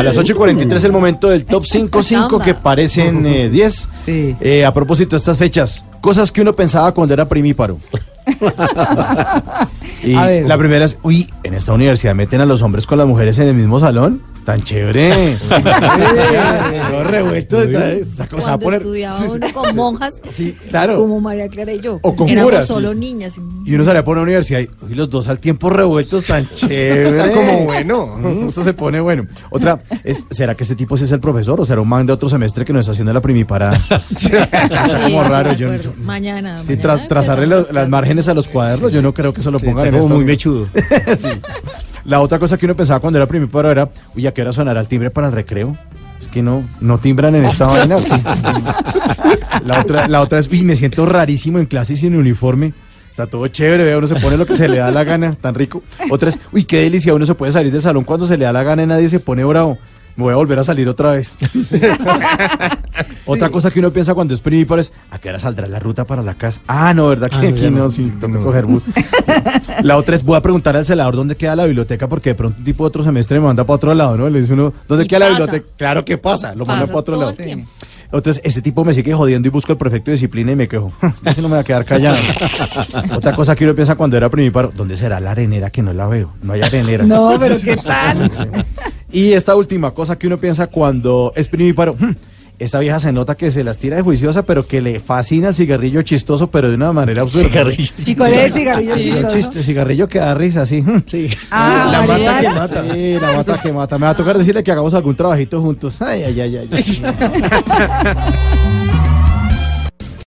A las 8 y 43 el momento del top 5-5 que parecen eh, 10. Sí. Eh, a propósito de estas fechas, cosas que uno pensaba cuando era primíparo. y la primera es, uy, en esta universidad meten a los hombres con las mujeres en el mismo salón. Tan chévere. Todo revuelto. esta- esta cosa va a Cuando poner- estudiaba sí, uno con monjas, sí, claro. como María Clara y yo. O con Éramos curas, solo sí. niñas. Y uno salía por una universidad y uy, los dos al tiempo revueltos tan chévere. Está como bueno. Esto se pone bueno. Otra, es, ¿será que este tipo sí es el profesor o será un man de otro semestre que nos está haciendo la primiparada? Está como raro. Yo. Mañana. sí, mañana tras, trazarle empezamos las, las clases. márgenes a los cuadernos, yo no creo que eso lo pongan en como esta muy mechudo. Sí. La otra cosa que uno pensaba cuando era primíparo era, uy, ¿a qué hora sonará el timbre para el recreo? Es que no, no timbran en esta vaina. la, otra, la otra es, uy, me siento rarísimo en clase y sin uniforme. Está todo chévere, uno se pone lo que se le da la gana, tan rico. Otra es, uy, qué delicia, uno se puede salir del salón cuando se le da la gana y nadie se pone bravo. Me voy a volver a salir otra vez. Otra cosa que uno piensa cuando es primíparo es, ¿a qué hora saldrá la ruta para la casa? Ah, no, ¿verdad? Que Ah, aquí no, no. sí, toca coger bus. La otra es, voy a preguntar al celador dónde queda la biblioteca porque de pronto un tipo de otro semestre me manda para otro lado, ¿no? Le dice uno, ¿dónde queda la biblioteca? Claro que pasa, lo manda para otro lado. el. Entonces, este tipo me sigue jodiendo y busco al prefecto de disciplina y me quejo. Así no me va a quedar callado. Otra cosa que uno piensa cuando era primíparo, ¿dónde será la arenera que no la veo? No hay arenera. No, pero ¿qué tal? Y esta última cosa que uno piensa cuando es primíparo, "Hmm, esta vieja se nota que se las tira de juiciosa, pero que le fascina el cigarrillo chistoso, pero de una manera absurda. ¿Y cuál es el cigarrillo Sí, el chistoso? chiste, cigarrillo que da risa, sí. hmm. Ah, la mata que mata. Sí, la mata que mata. Me va a tocar decirle que hagamos algún trabajito juntos. Ay, ay, ay, ay. ay.